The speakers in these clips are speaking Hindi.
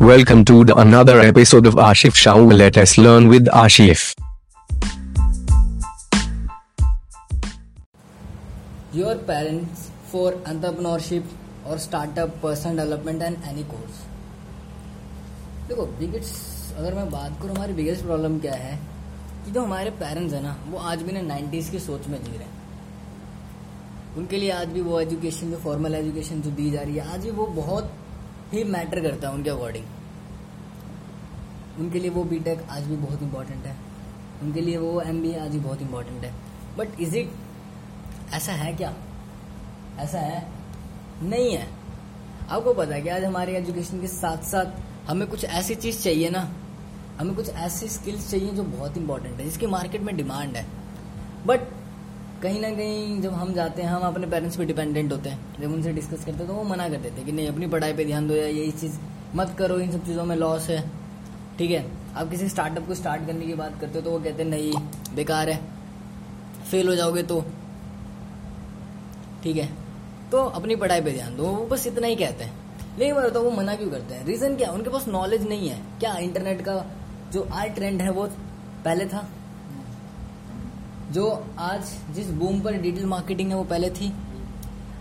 Welcome to the another episode of Ashif Show. Let us learn with Ashif. your parents for entrepreneurship or startup personal development and any course देखो बिगेस्ट अगर मैं बात करूँ हमारी बिगेस्ट प्रॉब्लम क्या है कि जो हमारे पेरेंट्स हैं ना वो आज भी ना नाइन्टीज़ की सोच में जी रहे हैं उनके लिए आज भी वो एजुकेशन जो फॉर्मल एजुकेशन जो दी जा रही है आज भी वो बहुत ही मैटर करता है उनके अकॉर्डिंग। उनके लिए वो बीटेक आज भी बहुत इंपॉर्टेंट है। उनके लिए वो एम आज भी बहुत इंपॉर्टेंट है। बट इज़ इट ऐसा है क्या? ऐसा है? नहीं है। आपको पता है कि आज हमारे एजुकेशन के साथ साथ हमें कुछ ऐसी चीज़ चाहिए ना। हमें कुछ ऐसी स्किल्स चाहिए जो बहुत इंपॉर्टेंट है, जिसकी मार्केट में डिमांड है। बट कहीं ना कहीं जब हम जाते हैं, हम अपने पेरेंट्स पे डिपेंडेंट होते हैं। जब उनसे डिस्कस करते हैं तो वो मना कर देते हैं कि नहीं, अपनी पढ़ाई पे ध्यान दो या यही चीज़ मत करो, इन सब चीज़ों में लॉस है। ठीक है? आप किसी स्टार्टअप को स्टार्ट करने की बात करते हो तो वो कहते हैं, नहीं, बेकार है। फेल हो जाओगे तो। ठीक है? तो अपनी पढ़ाई पे ध्यान दो, वो बस इतना ही कहते हैं। लेकिन बात वो मना क्यों करते हैं? रीजन क्या? उनके पास नॉलेज नहीं है। क्या इंटरनेट का जो आज ट्रेंड है, वो पहले था? जो आज जिस बूम पर डिजिटल मार्केटिंग है वो पहले थी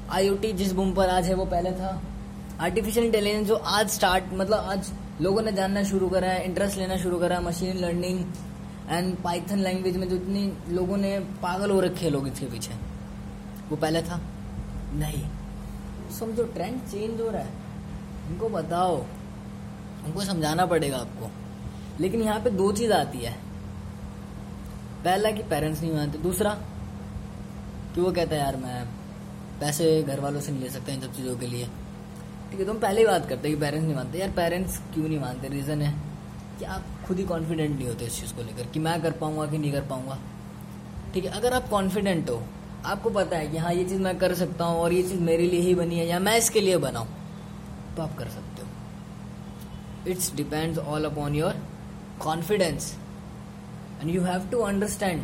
आईओटी जिस बूम पर आज है वो पहले था। आर्टिफिशियल इंटेलिजेंस जो आज स्टार्ट मतलब आज लोगों ने जानना शुरू करा है इंटरेस्ट लेना शुरू करा है machine learning and python language में जो इतनी लोगों ने पागल हो रखे लोग इसके पीछे। वो पहले था। नहीं। समझो ट्रेंड चेंज हो रहा है, उनको बताओ। उनको समझाना पड़ेगा आपको। लेकिन यहाँ पे दो चीज़ आती है। पहला कि पेरेंट्स नहीं मानते, दूसरा कि वो कहता है, यार, मैं पैसे घर वालों से नहीं ले सकता इन सब चीज़ों के लिए। ठीक है तो हम पहले ही बात करते हैं कि पेरेंट्स नहीं मानते। यार पेरेंट्स क्यों नहीं मानते? रीज़न है कि आप खुद ही कॉन्फिडेंट नहीं होते इस चीज़ को लेकर कि मैं कर पाऊँगा कि नहीं कर पाऊँगा। ठीक है, अगर आप कॉन्फिडेंट हो, आपको पता है कि हाँ ये चीज़ मैं कर सकता हूँ और ये चीज़ मेरे लिए ही बनी है या मैं इसके लिए बनाऊ तो आप कर सकते हो। It's depends all upon your confidence and you have to understand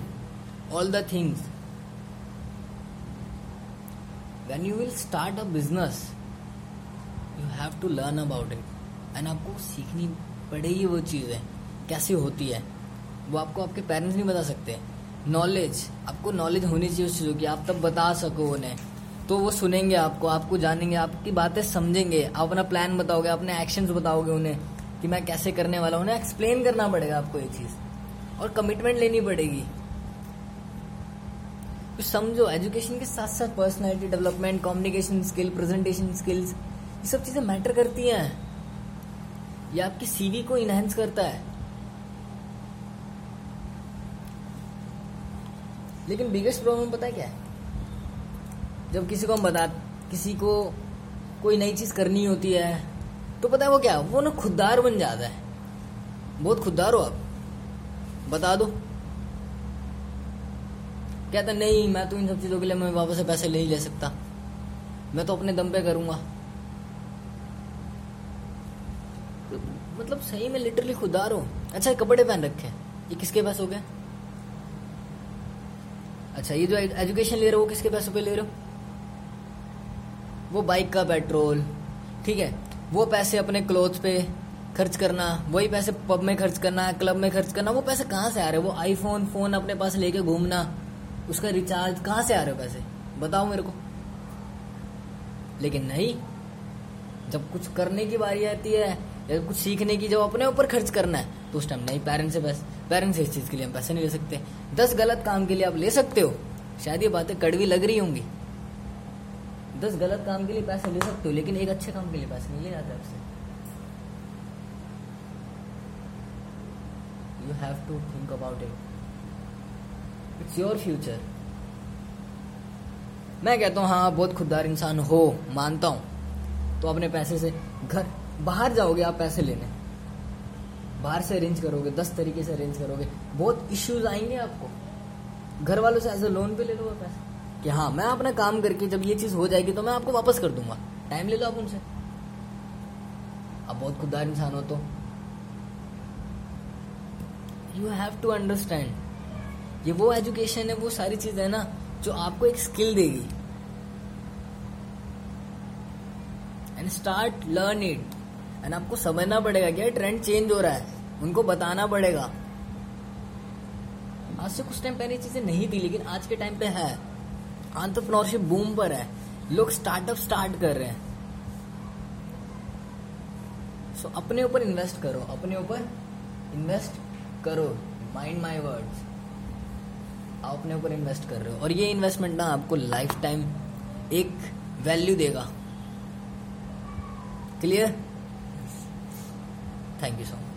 all the things when you will start a business, you have to learn about it. And आपको सीखनी पड़ेगी वो चीज़ें, कैसे होती है। वो आपको आपके पेरेंट्स नहीं बता सकते। नॉलेज आपको नॉलेज होनी चाहिए उस चीज़ों की। आप तब बता सको उन्हें। तो वो सुनेंगे आपको आपको जानेंगे, आपकी बातें समझेंगे। आप अपना प्लान बताओगे, अपने एक्शंस बताओगे उन्हें कि मैं कैसे करने वाला हूँ। उन्हें एक्सप्लेन करना पड़ेगा आपको ये चीज़। और कमिटमेंट लेनी पड़ेगी। तो समझो एजुकेशन के साथ साथ personality development communication skill presentation skills ये सब चीज़ें मैटर करती हैं। ये आपकी सीवी को इनहेंस करता है। लेकिन बिगेस्ट प्रॉब्लम पता है क्या है? जब किसी को हम बता, किसी को कोई नई चीज़ करनी होती है तो पता है वो क्या? वो ना खुददार बन जाता है। बहुत खुददार हो आप। बता दो। कहता, नहीं, मैं तो इन सब चीज़ों के लिए मैं वापस से पैसे ले ही ले सकता। मैं तो अपने दम पे करूँगा। मतलब सही में लिटरली खुदार हो। अच्छा कपड़े पहन रखे ये किसके पास हो गया अच्छा ये जो एजुकेशन ले रहे हो, वो किसके पैसों पे ले रहे हो? वो बाइक का पेट्रोल ठीक है? वो पैसे अपने क्लोथ पे खर्च करना, वही पैसे पब में खर्च करना क्लब में खर्च करना, वो पैसे कहाँ से आ रहे वो आईफोन फ़ोन अपने पास लेके घूमना, उसका रिचार्ज कहाँ से आ रहे हो पैसे? बताओ मेरे को। लेकिन नहीं, जब कुछ करने की बारी आती है, या कुछ सीखने की, जब अपने ऊपर खर्च करना है तो उस टाइम नहीं पेरेंट्स से पैसे पेरेंट्स से इस चीज़ के लिए हम पैसे नहीं ले सकते। दस गलत काम के लिए आप ले सकते हो। शायद ये बातें कड़वी लग रही होंगी। दस गलत काम के लिए पैसे ले सकते हो, लेकिन एक अच्छे काम के लिए पैसे नहीं ले जाते आपसे। You have to think about it it's your future मैं कहता हूँ हाँ बहुत खुददार इंसान हो, मानता हूँ. तो अपने पैसे से घर, बाहर जाओगे आप पैसे लेने। बाहर से अरेंज करोगे, दस तरीके से अरेंज करोगे। बहुत इश्यूज़ आएँगे आपको। घर वालों से ए लोन पे ले लो पैसे। कि हाँ मैं अपना काम करके जब ये चीज़ हो जाएगी तो मैं आपको वापस कर दूँगा। टाइम ले लो आप उनसे। आप बहुत खुददार इंसान हो तो यू हैव टू अंडरस्टैंड ये वो एजुकेशन है वो सारी चीज़ है ना जो आपको एक स्किल देगी. And start learn it and आपको समझना पड़ेगा कि ट्रेंड चेंज हो रहा है. उनको बताना पड़ेगा. आज से कुछ टाइम पहले चीज़ें नहीं थी लेकिन आज के टाइम पे है. आंट्रप्रनोरशिप बूम पर है. लोग स्टार्टअप स्टार्ट कर रहे हैं. सो so, अपने ऊपर इन्वेस्ट करो. अपने ऊपर इन्वेस्ट करो माइंड माई वर्ड्स आप अपने ऊपर इन्वेस्ट कर रहे हो। और ये इन्वेस्टमेंट ना आपको लाइफ टाइम एक वैल्यू देगा। Clear thank you so much